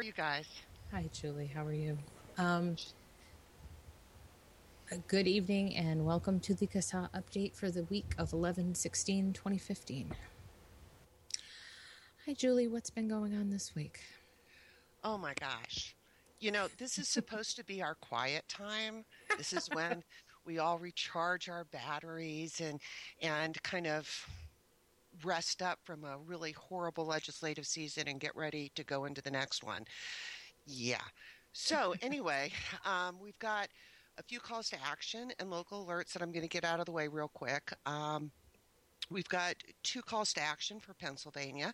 are you guys? Hi, Julie. How are you? Um, good evening and welcome to the CASAA update for the week of 11 16 2015. Hi, Julie. What's been going on this week? Oh my gosh. You know, this is supposed to be our quiet time. This is when we all recharge our batteries and and kind of rest up from a really horrible legislative season and get ready to go into the next one. Yeah. So, anyway, um, we've got a few calls to action and local alerts that I'm going to get out of the way real quick. Um, we've got two calls to action for Pennsylvania.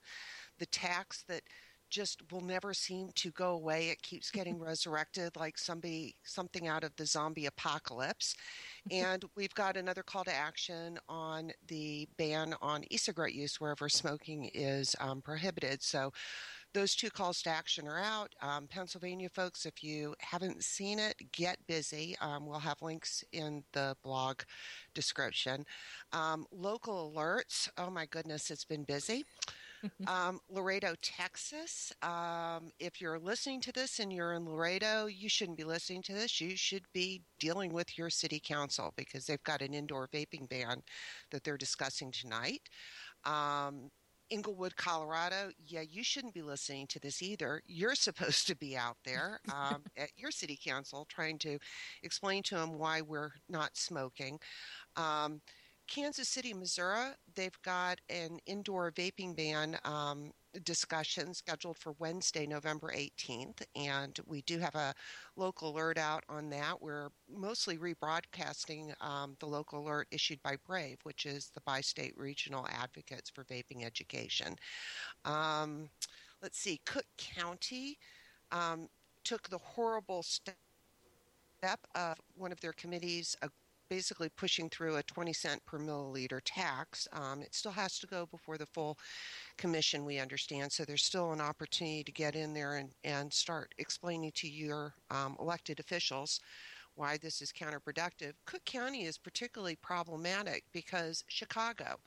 The tax that just will never seem to go away. It keeps getting resurrected like somebody something out of the zombie apocalypse. and we've got another call to action on the ban on e-cigarette use wherever smoking is um, prohibited. So those two calls to action are out. Um, Pennsylvania folks, if you haven't seen it, get busy. Um, we'll have links in the blog description. Um, local alerts. Oh my goodness, it's been busy. Um, Laredo, Texas. Um, if you're listening to this and you're in Laredo, you shouldn't be listening to this. You should be dealing with your city council because they've got an indoor vaping ban that they're discussing tonight. Um, Englewood, Colorado, yeah, you shouldn't be listening to this either. You're supposed to be out there um, at your city council trying to explain to them why we're not smoking. Um, Kansas City, Missouri, they've got an indoor vaping ban um, discussion scheduled for Wednesday, November 18th, and we do have a local alert out on that. We're mostly rebroadcasting um, the local alert issued by Brave, which is the bi state regional advocates for vaping education. Um, let's see, Cook County um, took the horrible step of one of their committees basically pushing through a 20 cent per milliliter tax. Um, it still has to go before the full commission, we understand. So there's still an opportunity to get in there and, and start explaining to your um, elected officials why this is counterproductive. Cook County is particularly problematic because Chicago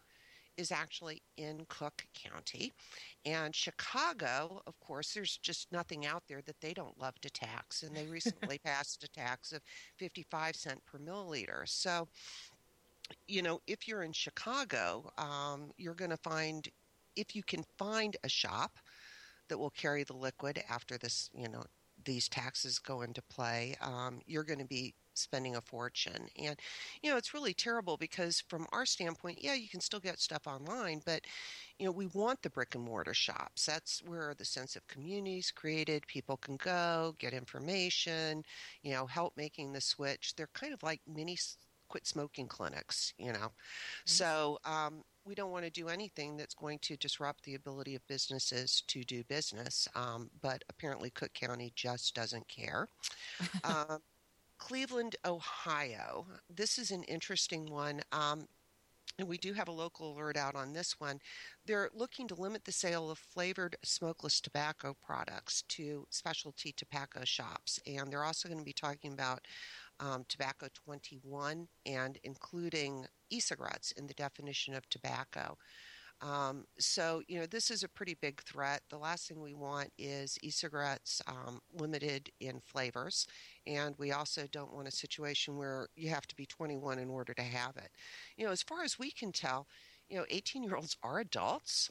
is actually in Cook County. And Chicago, of course, there's just nothing out there that they don't love to tax. And they recently passed a tax of 55 cent per milliliter. So, you know, if you're in Chicago, um, you're going to find, if you can find a shop that will carry the liquid after this, you know, these taxes go into play, um, you're going to be spending a fortune. And, you know, it's really terrible because from our standpoint, yeah, you can still get stuff online, but, you know, we want the brick and mortar shops. That's where the sense of community is created. People can go, get information, you know, help making the switch. They're kind of like mini quit smoking clinics, you know. Mm-hmm. So, um, we don't want to do anything that's going to disrupt the ability of businesses to do business. Um, but apparently, Cook County just doesn't care. um, Cleveland, Ohio. This is an interesting one. Um, and we do have a local alert out on this one. They're looking to limit the sale of flavored smokeless tobacco products to specialty tobacco shops. And they're also going to be talking about um, Tobacco 21 and including e cigarettes in the definition of tobacco. Um, so, you know, this is a pretty big threat. The last thing we want is e cigarettes um, limited in flavors. And we also don't want a situation where you have to be 21 in order to have it. You know, as far as we can tell, you know, 18 year olds are adults.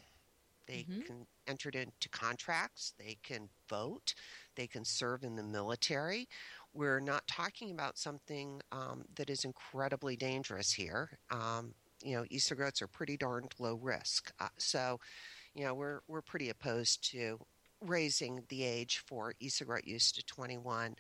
They mm-hmm. can enter into contracts. They can vote. They can serve in the military. We're not talking about something um, that is incredibly dangerous here. Um, you know, e-cigarettes are pretty darned low risk. Uh, so, you know, we're we're pretty opposed to raising the age for e-cigarette use to 21.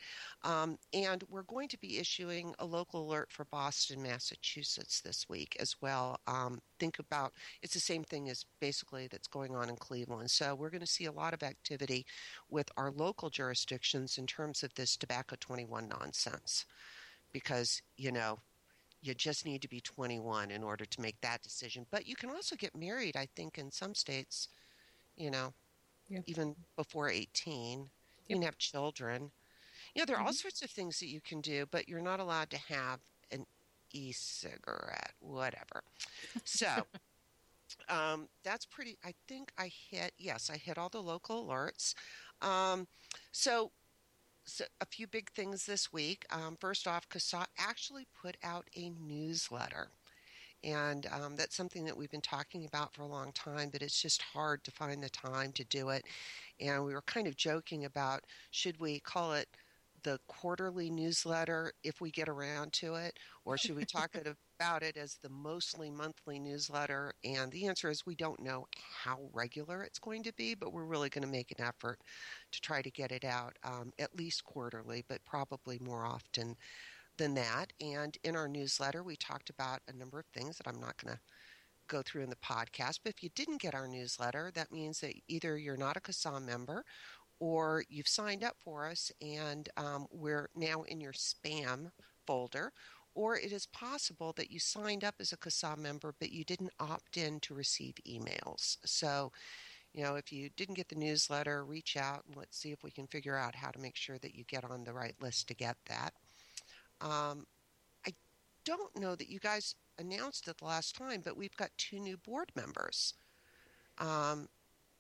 Um, and we're going to be issuing a local alert for Boston, Massachusetts this week as well. Um, think about it's the same thing as basically that's going on in Cleveland. So we're going to see a lot of activity with our local jurisdictions in terms of this tobacco 21 nonsense. Because, you know, you just need to be 21 in order to make that decision. But you can also get married, I think, in some states, you know, even before 18. Yep. You can have children. You know, there are mm-hmm. all sorts of things that you can do, but you're not allowed to have an e cigarette, whatever. So. Um, that's pretty. I think I hit. Yes, I hit all the local alerts. Um, so, so, a few big things this week. Um, first off, CASAA actually put out a newsletter. And um, that's something that we've been talking about for a long time, but it's just hard to find the time to do it. And we were kind of joking about should we call it the quarterly newsletter if we get around to it, or should we talk about it as the mostly monthly newsletter? And the answer is we don't know how regular it's going to be, but we're really going to make an effort to try to get it out um, at least quarterly, but probably more often than that. And in our newsletter, we talked about a number of things that I'm not going to go through in the podcast. But if you didn't get our newsletter, that means that either you're not a CASAA member or you've signed up for us and um, we're now in your spam folder, or it is possible that you signed up as a CASAA member but you didn't opt in to receive emails. So, you know, if you didn't get the newsletter, reach out and let's see if we can figure out how to make sure that you get on the right list to get that. Um, I don't know that you guys announced it the last time, but we've got two new board members. Um,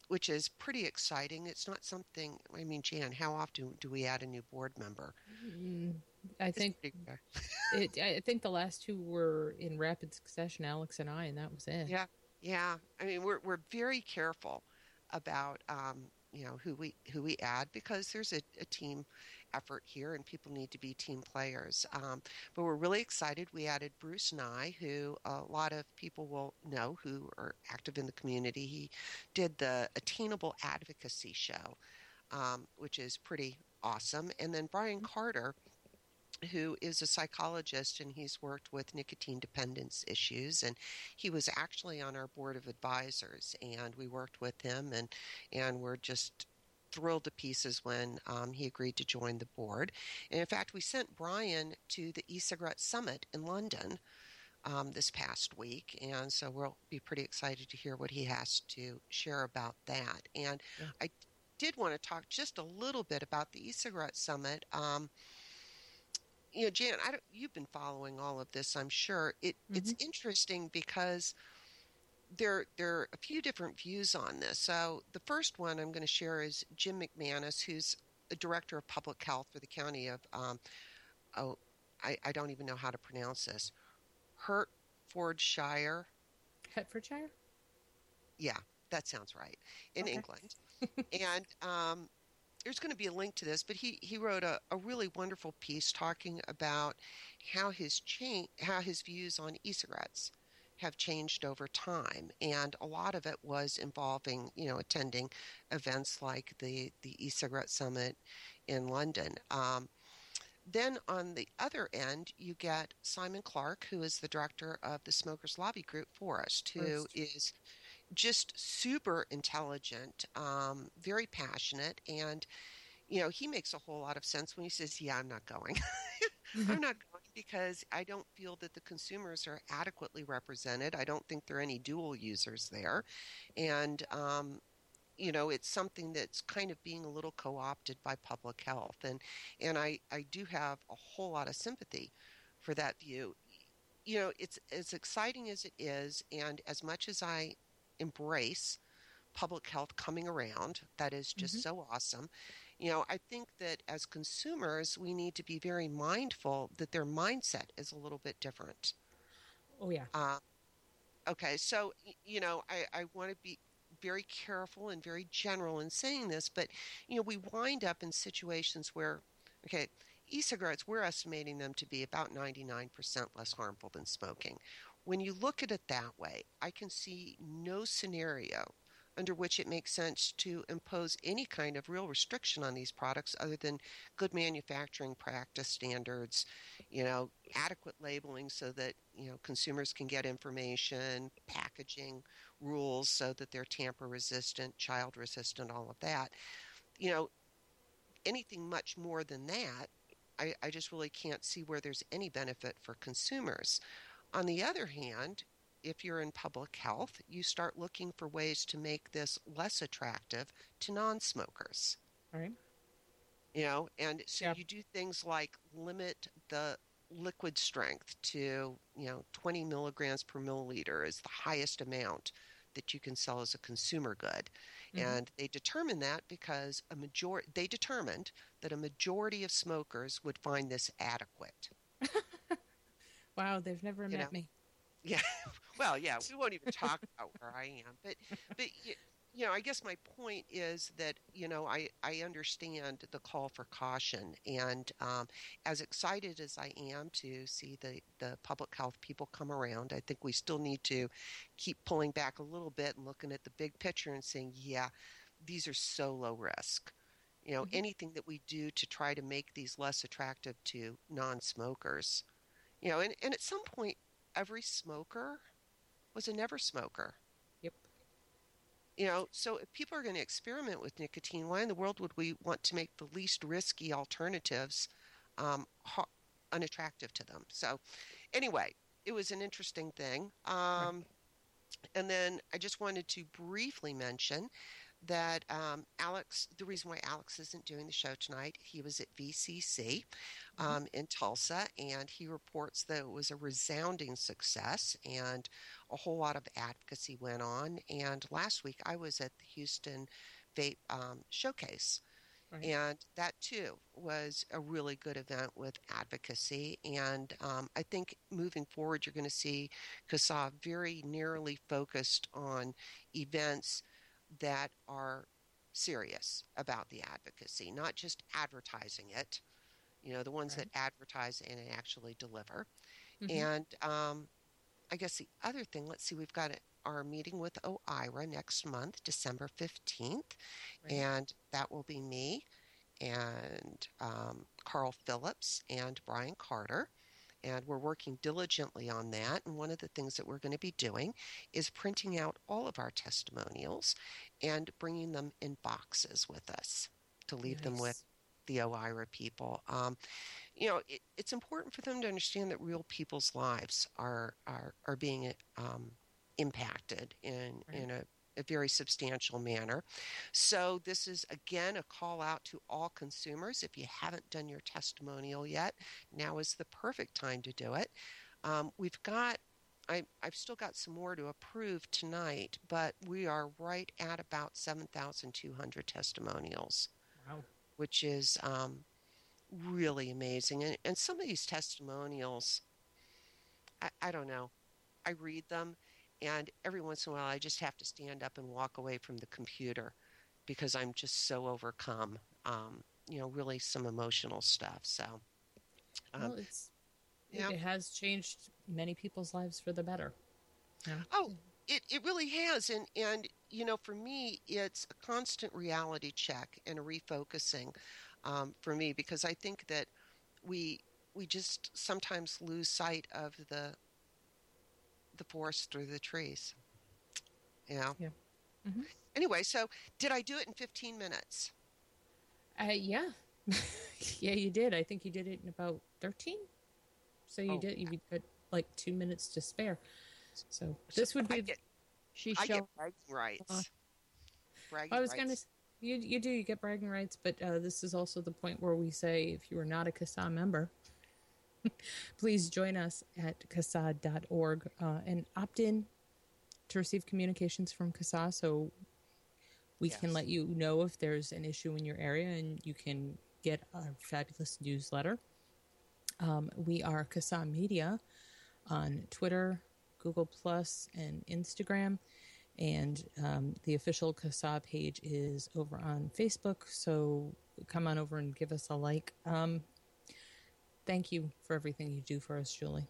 which is pretty exciting. It's not something. I mean, Jan, how often do we add a new board member? Mm, I think it, I think the last two were in rapid succession, Alex and I, and that was it. Yeah, yeah. I mean, we're we're very careful about um, you know who we who we add because there's a, a team effort here, and people need to be team players. Um, but we're really excited. We added Bruce Nye, who a lot of people will know who are active in the community. He did the Attainable Advocacy Show, um, which is pretty awesome. And then Brian Carter who is a psychologist and he's worked with nicotine dependence issues and he was actually on our board of advisors and we worked with him and and we're just thrilled to pieces when um, he agreed to join the board. And in fact, we sent Brian to the e-cigarette summit in London um, this past week, and so we'll be pretty excited to hear what he has to share about that. And yeah. I did want to talk just a little bit about the e-cigarette summit. Um, you know, Jan, I don't, you've been following all of this, I'm sure. It, mm-hmm. It's interesting because there there are a few different views on this. So the first one I'm going to share is Jim McManus, who's a director of public health for the county of um, oh I, I don't even know how to pronounce this Hertfordshire. Hertfordshire. Yeah, that sounds right in okay. England, and um, there's going to be a link to this, but he, he wrote a, a really wonderful piece talking about how his cha- how his views on e-cigarettes have changed over time, and a lot of it was involving, you know, attending events like the the e-cigarette summit in London. Um, then on the other end, you get Simon Clark, who is the director of the Smokers Lobby Group Forest, who First. is just super intelligent, um, very passionate, and you know he makes a whole lot of sense when he says, "Yeah, I'm not going. I'm not going because I don't feel that the consumers are adequately represented. I don't think there are any dual users there. And, um, you know, it's something that's kind of being a little co-opted by public health, and and I I do have a whole lot of sympathy for that view. You know, it's as exciting as it is, and as much as I embrace public health coming around, that is just mm-hmm. so awesome you know, I think that as consumers, we need to be very mindful that their mindset is a little bit different. Oh, yeah. Uh, okay, so, you know, I, I want to be very careful and very general in saying this, but, you know, we wind up in situations where, okay, e cigarettes, we're estimating them to be about 99% less harmful than smoking. When you look at it that way, I can see no scenario under which it makes sense to impose any kind of real restriction on these products other than good manufacturing practice standards, you know, adequate labeling so that, you know, consumers can get information, packaging rules so that they're tamper resistant, child resistant, all of that. You know, anything much more than that, I, I just really can't see where there's any benefit for consumers. On the other hand, if you're in public health, you start looking for ways to make this less attractive to non smokers. Right. You know, and so you do things like limit the liquid strength to, you know, 20 milligrams per milliliter is the highest amount that you can sell as a consumer good. Mhm. And they determined that because a major they determined that a majority of smokers would find this adequate. Wow, they've never You met know. me. Yeah. Well, yeah, we won't even talk about where I am. But but y- you know, I guess my point is that, you know, I I understand the call for caution and um as excited as I am to see the the public health people come around, I think we still need to keep pulling back a little bit and looking at the big picture and saying, yeah, these are so low risk. You know, Mhm. anything that we do to try to make these less attractive to non-smokers. You know, and, and at some point every smoker was a never smoker. Yep. You know, so if people are going to experiment with nicotine, why in the world would we want to make the least risky alternatives um, ho- unattractive to them? So, anyway, it was an interesting thing. Um, and then I just wanted to briefly mention that um, Alex, the reason why Alex isn't doing the show tonight, he was at VCC um, in Tulsa, and he reports that it was a resounding success and a whole lot of advocacy went on. And last week I was at the Houston Vape um, Showcase. Right. And that too was a really good event with advocacy. And um, I think moving forward, you're going to see CASAA very narrowly focused on events that are serious about the advocacy, not just advertising it, you know, the ones Right. that advertise and actually deliver. Mhm. And um, I guess the other thing, let's see, we've got our meeting with OIRA next month, December 15th, Right. and that will be me and um, Carl Phillips and Brian Carter. And we're working diligently on that. And one of the things that we're going to be doing is printing out all of our testimonials and bringing them in boxes with us to leave them with the OIRA people. Um, you know, it, it's important for them to understand that real people's lives are are, are being um, impacted in Right. in a, a very substantial manner. So this is again a call out to all consumers. If you haven't done your testimonial yet, now is the perfect time to do it. Um, we've got. I, I've still got some more to approve tonight, but we are right at about 7,200 testimonials Wow. which is um, really amazing. And, and some of these testimonials, I, I don't know, I read them, and every once in a while I just have to stand up and walk away from the computer because I'm just so overcome. Um, you know, really some emotional stuff. So, um, well, it's yeah. it has changed many people's lives for the better. Yeah. Oh, it, it really has. And, and, you know, for me, it's a constant reality check and a refocusing um, for me because I think that we we just sometimes lose sight of the the forest through the trees. You know? Yeah. Mhm. Anyway, so did I do it in 15 minutes? Uh, yeah, yeah, you did. I think you did it in about thirteen. So you Oh. did. You got like two minutes to spare. So this would I be. get, She I get bragging rights. Uh, bragging I was going to. You you do you get bragging rights, but uh, this is also the point where we say if you are not a CASAA member, please join us at CASAA.org uh, and opt in to receive communications from CASAA so we can let you know if there's an issue in your area and you can get our fabulous newsletter. Um, we are CASAA Media on Twitter, Google Plus, and Instagram. And um, the official CASAA page is over on Facebook. So come on over and give us a like. Um, thank you for everything you do for us, Julie.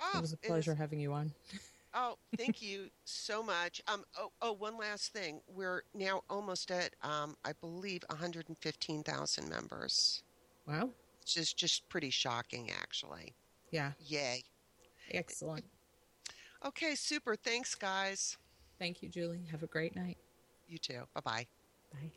Oh, it was a is- pleasure having you on. Oh, thank you so much. Um, oh, oh, one last thing. We're now almost at, um, I believe, 115,000 members, Wow. which is just pretty shocking, actually. Yeah. Yay. Excellent. Okay, super. Thanks, guys. Thank you, Julie. Have a great night. You too. Bye bye. Bye.